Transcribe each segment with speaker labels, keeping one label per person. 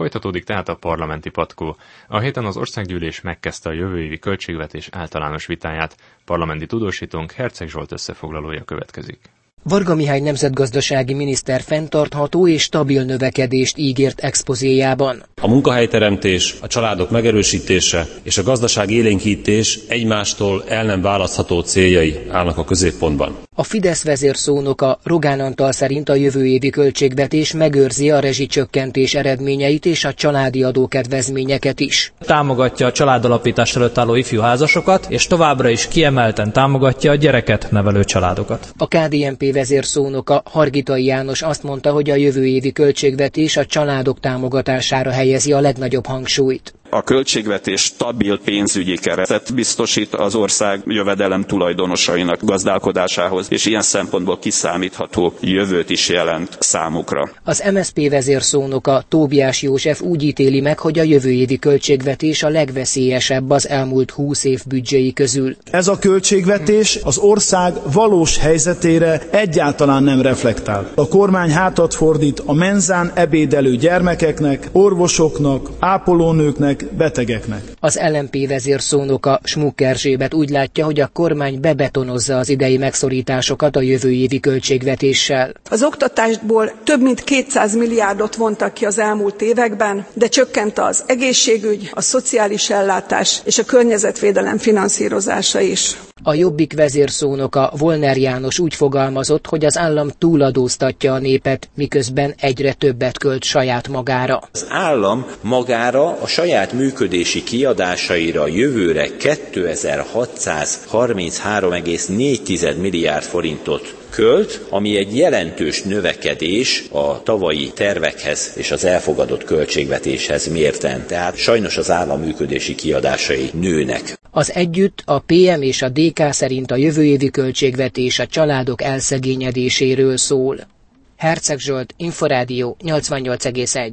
Speaker 1: Folytatódik tehát a parlamenti patkó. A héten az országgyűlés megkezdte a jövő évi költségvetés általános vitáját. Parlamenti tudósítónk Herceg Zsolt összefoglalója következik.
Speaker 2: Varga Mihály nemzetgazdasági miniszter fenntartható és stabil növekedést ígért expozéjában.
Speaker 3: A munkahelyteremtés, a családok megerősítése és a gazdaság élénkítés egymástól el nem választható céljai állnak a középpontban.
Speaker 2: A Fidesz vezérszónoka Rogán Antal szerint a jövő évi költségvetés megőrzi a rezsicsökkentés eredményeit és a családi adókedvezményeket is.
Speaker 4: Támogatja a családalapítás előtt álló ifjúházasokat, és továbbra is kiemelten támogatja a gyereket nevelő családokat.
Speaker 2: A KDNP vezérszónoka Hargitai János azt mondta, hogy a jövő évi költségvetés a családok támogatására helyezi a legnagyobb hangsúlyt.
Speaker 5: A költségvetés stabil pénzügyi keretet biztosít az ország jövedelem tulajdonosainak gazdálkodásához, és ilyen szempontból kiszámítható jövőt is jelent számukra.
Speaker 2: Az MSZP vezérszónoka Tóbiás József úgy ítéli meg, hogy a jövő évi költségvetés a legveszélyesebb az elmúlt húsz év büdzséi közül.
Speaker 6: Ez a költségvetés az ország valós helyzetére egyáltalán nem reflektál. A kormány hátat fordít a menzán ebédelő gyermekeknek, orvosoknak, ápolónőknek, betegeknek.
Speaker 2: Az LMP vezérszónoka Smuk Erzsébet úgy látja, hogy a kormány bebetonozza az idei megszorításokat a jövő évi költségvetéssel.
Speaker 7: Az oktatásból több mint 200 milliárdot vontak ki az elmúlt években, de csökkent az egészségügy, a szociális ellátás és a környezetvédelem finanszírozása is.
Speaker 2: A Jobbik vezérszónoka Volner János úgy fogalmazott, hogy az állam túladóztatja a népet, miközben egyre többet költ saját magára.
Speaker 8: Az állam magára, a saját működési kiadásaira jövőre 2633,4 milliárd forintot költ, ami egy jelentős növekedés a tavalyi tervekhez és az elfogadott költségvetéshez mérten. Tehát sajnos az állam működési kiadásai nőnek.
Speaker 2: Az együtt a PM és a DK szerint a jövő évi költségvetés a családok elszegényedéséről szól. Herceg Zsolt, Inforádió 88,1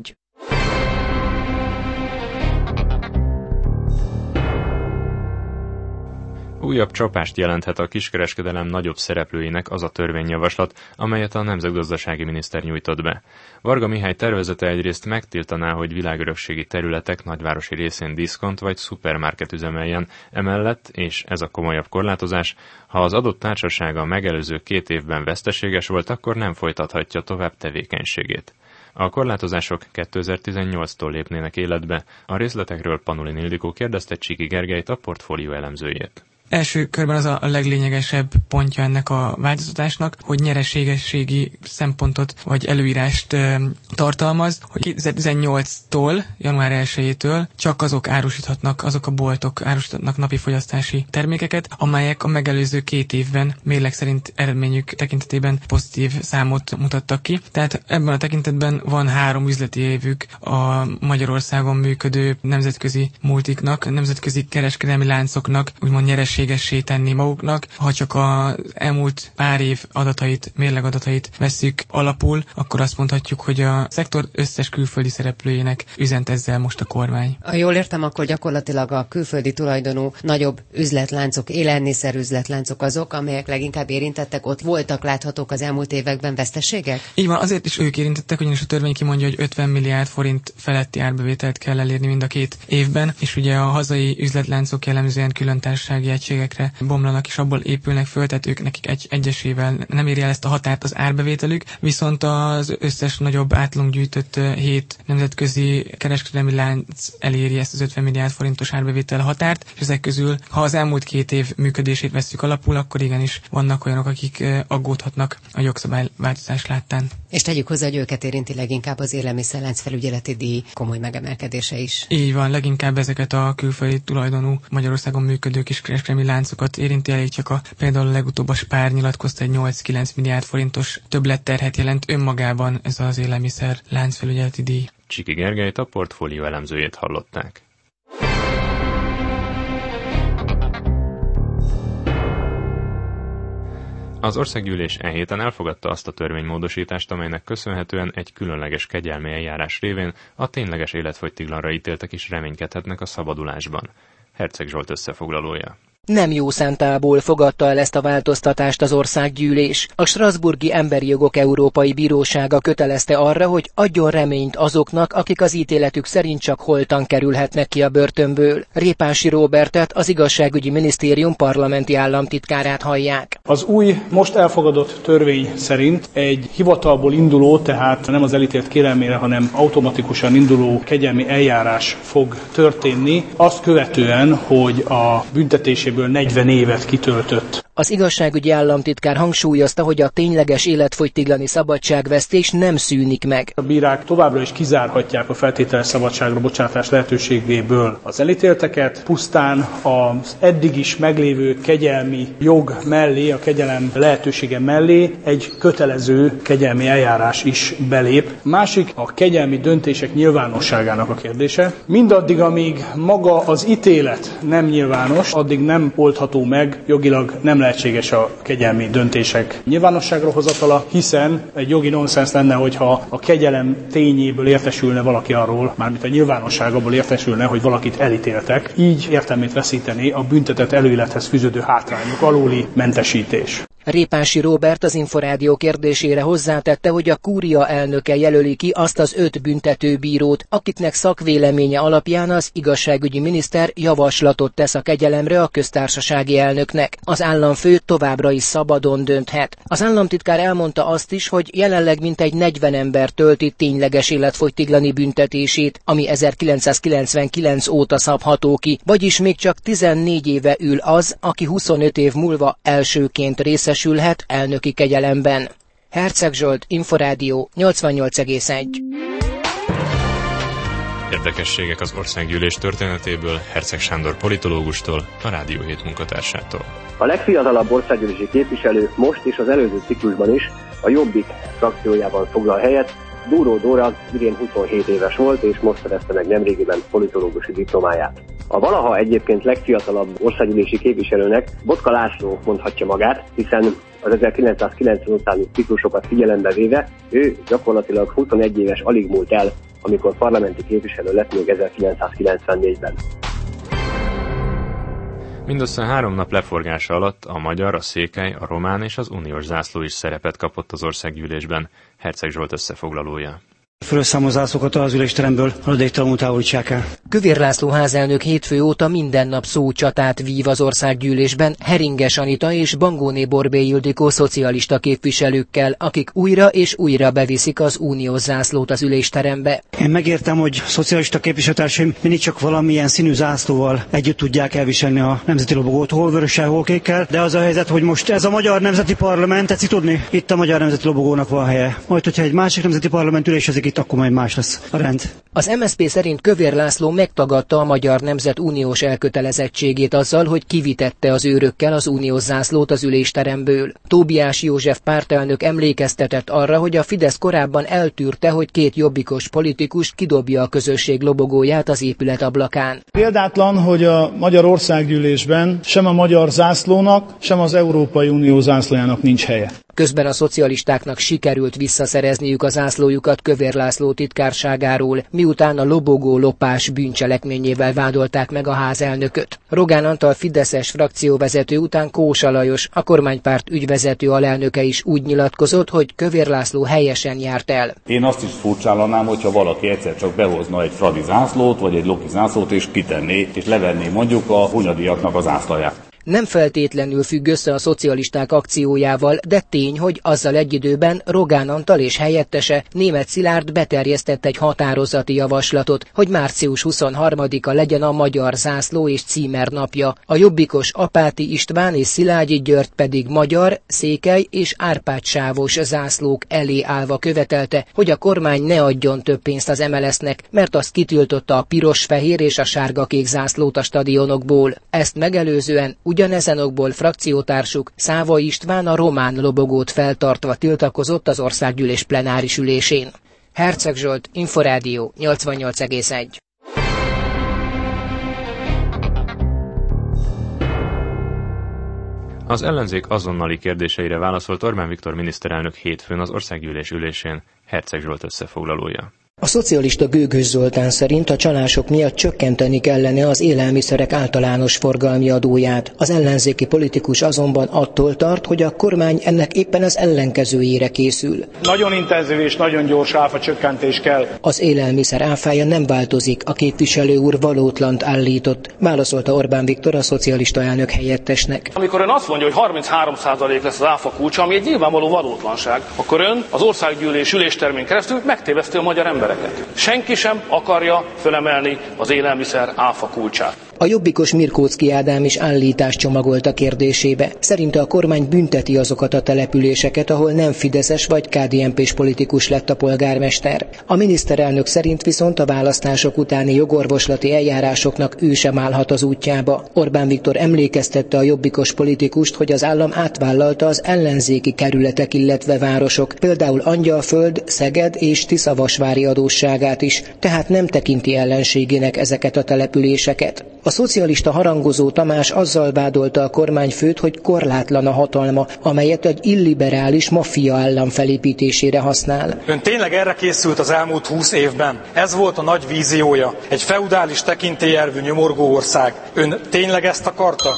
Speaker 1: Újabb csapást jelenthet a kiskereskedelem nagyobb szereplőinek az a törvényjavaslat, amelyet a nemzetgazdasági miniszter nyújtott be. Varga Mihály tervezete egyrészt megtiltaná, hogy világörökségi területek nagyvárosi részén diszkont vagy szupermarket üzemeljen, emellett, és ez a komolyabb korlátozás, ha az adott társasága a megelőző két évben veszteséges volt, akkor nem folytathatja tovább tevékenységét. A korlátozások 2018-tól lépnének életbe. A részletekről Panulin Ildikó kérdezte Csiki Gergelyt, a portfólió elemzőjét.
Speaker 9: Első körben az a leglényegesebb pontja ennek a változtatásnak, hogy nyereségességi szempontot vagy előírást e, tartalmaz, hogy 2018-tól, január 1-től csak azok árusíthatnak, azok a boltok árusíthatnak napi fogyasztási termékeket, amelyek a megelőző két évben mérleg szerint eredményük tekintetében pozitív számot mutattak ki. Tehát ebben a tekintetben van három üzleti évük a Magyarországon működő nemzetközi multiknak, nemzetközi kereskedelmi láncoknak, úgymond nyeres szükségessé tenni maguknak. Ha csak az elmúlt pár év adatait, mérlegadatait veszük alapul, akkor azt mondhatjuk, hogy a szektor összes külföldi szereplőjének üzent ezzel most a kormány.
Speaker 10: Ha jól értem, akkor gyakorlatilag a külföldi tulajdonú nagyobb üzletláncok, élelmiszer üzletláncok azok, amelyek leginkább érintettek, ott voltak láthatók az elmúlt években veszteségek?
Speaker 9: Így van, azért is ők érintettek, ugyanis a törvény kimondja, hogy 50 milliárd forint feletti árbevételt kell elérni mind a két évben, és ugye a hazai üzletláncok jellemzően külön társasági egységekre bomlanak, és abból épülnek föl, tehát ők nekik egy, egyesével nem éri el ezt a határt az árbevételük, viszont az összes nagyobb átlunk gyűjtött hét nemzetközi kereskedelmi lánc eléri ezt az 50 milliárd forintos árbevétel határt, és ezek közül, ha az elmúlt két év működését veszük alapul, akkor igenis vannak olyanok, akik aggódhatnak a jogszabályváltozás láttán.
Speaker 10: És tegyük hozzá, hogy őket érinti leginkább az élelmiszerlánc felügyeleti díj komoly megemelkedése is.
Speaker 9: Így van, leginkább ezeket a külföldi tulajdonú Magyarországon működő kis kereskedelmi láncokat érinti elég csak a például a legutóbb a Spár nyilatkozta egy 8-9 milliárd forintos többletterhet jelent önmagában ez az élelmiszer láncfelügyeleti díj.
Speaker 1: Csiki Gergelyt a portfólió elemzőjét hallották. Az országgyűlés e héten elfogadta azt a törvénymódosítást, amelynek köszönhetően egy különleges kegyelmi eljárás révén a tényleges életfogytiglanra ítéltek is reménykedhetnek a szabadulásban. Herceg Zsolt összefoglalója.
Speaker 2: Nem jó szentából fogadta el ezt a változtatást az országgyűlés. A Strasburgi Emberi Jogok Európai Bírósága kötelezte arra, hogy adjon reményt azoknak, akik az ítéletük szerint csak holtan kerülhetnek ki a börtönből. Répási Robertet, az igazságügyi minisztérium parlamenti államtitkárát hallják.
Speaker 6: Az új, most elfogadott törvény szerint egy hivatalból induló, tehát nem az elítélt kérelmére, hanem automatikusan induló kegyelmi eljárás fog történni, azt követően, hogy a büntetéséből 40 évet kitöltött
Speaker 2: az igazságügyi államtitkár hangsúlyozta, hogy a tényleges életfogytiglani szabadságvesztés nem szűnik meg.
Speaker 6: A bírák továbbra is kizárhatják a feltételes szabadságra bocsátás lehetőségéből az elítélteket, pusztán az eddig is meglévő kegyelmi jog mellé, a kegyelem lehetősége mellé egy kötelező kegyelmi eljárás is belép. Másik a kegyelmi döntések nyilvánosságának a kérdése. Mindaddig, amíg maga az ítélet nem nyilvános, addig nem oldható meg, jogilag nem lehetséges a kegyelmi döntések nyilvánosságra hozatala, hiszen egy jogi nonsens lenne, hogyha a kegyelem tényéből értesülne valaki arról, mármint a nyilvánosságból értesülne, hogy valakit elítéltek, így értelmét veszíteni a büntetett előélethez fűződő hátrányok alóli mentesítés.
Speaker 2: Répási Robert az Inforádió kérdésére hozzátette, hogy a kúria elnöke jelöli ki azt az öt büntetőbírót, akiknek szakvéleménye alapján az igazságügyi miniszter javaslatot tesz a kegyelemre a köztársasági elnöknek. Az államfő továbbra is szabadon dönthet. Az államtitkár elmondta azt is, hogy jelenleg mintegy 40 ember tölti tényleges életfogytiglani büntetését, ami 1999 óta szabható ki, vagyis még csak 14 éve ül az, aki 25 év múlva elsőként részes részesülhet elnöki kegyelemben. Herceg Zsolt, Inforádió 88,1
Speaker 1: Érdekességek az országgyűlés történetéből Herceg Sándor politológustól, a Rádió 7 munkatársától.
Speaker 11: A legfiatalabb országgyűlési képviselő most és az előző ciklusban is a Jobbik frakciójában foglal helyet, Dúró Dóra idén 27 éves volt, és most szerezte meg nemrégiben politológusi diplomáját. A valaha egyébként legfiatalabb országgyűlési képviselőnek Botka László mondhatja magát, hiszen az 1990 utáni ciklusokat figyelembe véve, ő gyakorlatilag 21 éves alig múlt el, amikor parlamenti képviselő lett még 1994-ben.
Speaker 1: Mindössze három nap leforgása alatt a magyar, a székely, a román és az uniós zászló is szerepet kapott az országgyűlésben. Herceg Zsolt összefoglalója.
Speaker 12: Fölszámozásokat az ülésteremből haladéktalanul távolítsák el.
Speaker 2: Kövér László házelnök hétfő óta minden nap szócsatát vív az országgyűlésben Heringes Anita és Bangóné Borbé Ildikó szocialista képviselőkkel, akik újra és újra beviszik az uniós zászlót az ülésterembe.
Speaker 12: Én megértem, hogy szocialista képviselőtársaim mindig csak valamilyen színű zászlóval együtt tudják elviselni a nemzeti lobogót, hol vörössel, hol kékkel, de az a helyzet, hogy most ez a Magyar Nemzeti Parlament, tetszik tudni, itt a Magyar Nemzeti Lobogónak van helye. Majd, hogyha egy másik nemzeti parlament ülésezik itt, akkor majd más lesz a rend.
Speaker 2: Az MSZP szerint Kövér László megtagadta a Magyar Nemzet uniós elkötelezettségét azzal, hogy kivitette az őrökkel az uniós zászlót az ülésteremből. Tóbiás József pártelnök emlékeztetett arra, hogy a Fidesz korábban eltűrte, hogy két jobbikos politikus kidobja a közösség lobogóját az épület ablakán.
Speaker 6: Példátlan, hogy a Magyar Országgyűlésben sem a magyar zászlónak, sem az Európai Unió zászlójának nincs helye.
Speaker 2: Közben a szocialistáknak sikerült visszaszerezniük az zászlójukat Kövér László titkárságáról, miután a lobogó lopás bűncselekményével vádolták meg a házelnököt. Rogán Antal Fideszes frakcióvezető után Kósa Lajos, a kormánypárt ügyvezető alelnöke is úgy nyilatkozott, hogy Kövér László helyesen járt el.
Speaker 13: Én azt is furcsálanám, hogyha valaki egyszer csak behozna egy Fradi zászlót, vagy egy Loki zászlót, és kitenné, és levenné mondjuk a hunyadiaknak az ászlaját
Speaker 2: nem feltétlenül függ össze a szocialisták akciójával, de tény, hogy azzal egy időben Rogán Antal és helyettese német Szilárd beterjesztett egy határozati javaslatot, hogy március 23-a legyen a magyar zászló és címer napja. A jobbikos Apáti István és Szilágyi György pedig magyar, székely és Árpád sávos zászlók elé állva követelte, hogy a kormány ne adjon több pénzt az MLS-nek, mert azt kitiltotta a piros-fehér és a sárga-kék zászlót a stadionokból. Ezt megelőzően Ugyanezen okból frakciótársuk Száva István a román lobogót feltartva tiltakozott az országgyűlés plenáris ülésén. Herceg Zsolt, Inforádió 88,1
Speaker 1: Az ellenzék azonnali kérdéseire válaszolt Orbán Viktor miniszterelnök hétfőn az országgyűlés ülésén, Herceg Zsolt összefoglalója.
Speaker 2: A szocialista Gőgös Zoltán szerint a csalások miatt csökkenteni kellene az élelmiszerek általános forgalmi adóját. Az ellenzéki politikus azonban attól tart, hogy a kormány ennek éppen az ellenkezőjére készül.
Speaker 14: Nagyon intenzív és nagyon gyors áfa csökkentés kell.
Speaker 2: Az élelmiszer áfája nem változik, a képviselő úr valótlant állított, válaszolta Orbán Viktor a szocialista elnök helyettesnek.
Speaker 14: Amikor ön azt mondja, hogy 33% lesz az áfa kulcsa, ami egy nyilvánvaló valótlanság, akkor ön az országgyűlés üléstermén keresztül megtéveszti a magyar ember embereket. Senki sem akarja fölemelni az élelmiszer áfa kulcsát.
Speaker 2: A jobbikos Mirkóczki Ádám is állítást csomagolt a kérdésébe. Szerinte a kormány bünteti azokat a településeket, ahol nem Fideszes vagy KDNP-s politikus lett a polgármester. A miniszterelnök szerint viszont a választások utáni jogorvoslati eljárásoknak ő sem állhat az útjába. Orbán Viktor emlékeztette a jobbikos politikust, hogy az állam átvállalta az ellenzéki kerületek, illetve városok, például Angyalföld, Szeged és Tiszavasvári adósságát is, tehát nem tekinti ellenségének ezeket a településeket. A szocialista harangozó Tamás azzal vádolta a kormányfőt, hogy korlátlan a hatalma, amelyet egy illiberális maffia állam felépítésére használ.
Speaker 14: Ön tényleg erre készült az elmúlt húsz évben? Ez volt a nagy víziója. Egy feudális tekintélyelvű nyomorgó ország. Ön tényleg ezt akarta?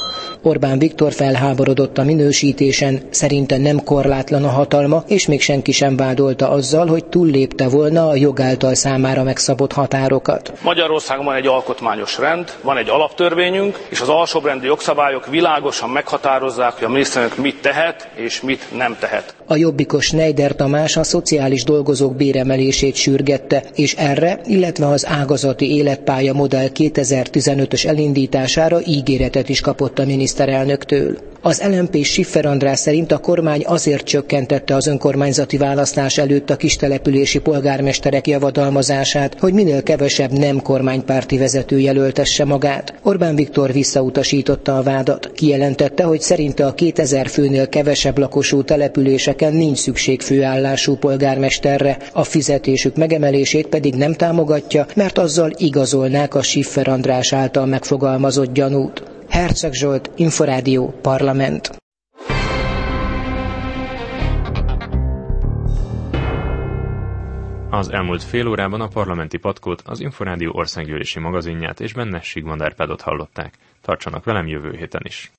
Speaker 2: Orbán Viktor felháborodott a minősítésen, szerinte nem korlátlan a hatalma, és még senki sem vádolta azzal, hogy túllépte volna a jogáltal számára megszabott határokat.
Speaker 14: Magyarországon van egy alkotmányos rend, van egy alaptörvényünk, és az alsóbrendi jogszabályok világosan meghatározzák, hogy a miniszterelnök mit tehet és mit nem tehet.
Speaker 2: A jobbikos Neider Tamás a szociális dolgozók béremelését sürgette, és erre, illetve az ágazati életpálya modell 2015-ös elindítására ígéretet is kapott a miniszterelnöktől. Az LMP Siffer András szerint a kormány azért csökkentette az önkormányzati választás előtt a kistelepülési polgármesterek javadalmazását, hogy minél kevesebb nem kormánypárti vezető jelöltesse magát. Orbán Viktor visszautasította a vádat. Kijelentette, hogy szerinte a 2000 főnél kevesebb lakosú településeken nincs szükség főállású polgármesterre, a fizetésük megemelését pedig nem támogatja, mert azzal igazolnák a Siffer András által megfogalmazott gyanút. Herceg Zsolt, Inforádió, Parlament.
Speaker 1: Az elmúlt fél órában a parlamenti patkót, az Inforádió országgyűlési magazinját és benne Sigmond Árpádot hallották. Tartsanak velem jövő héten is.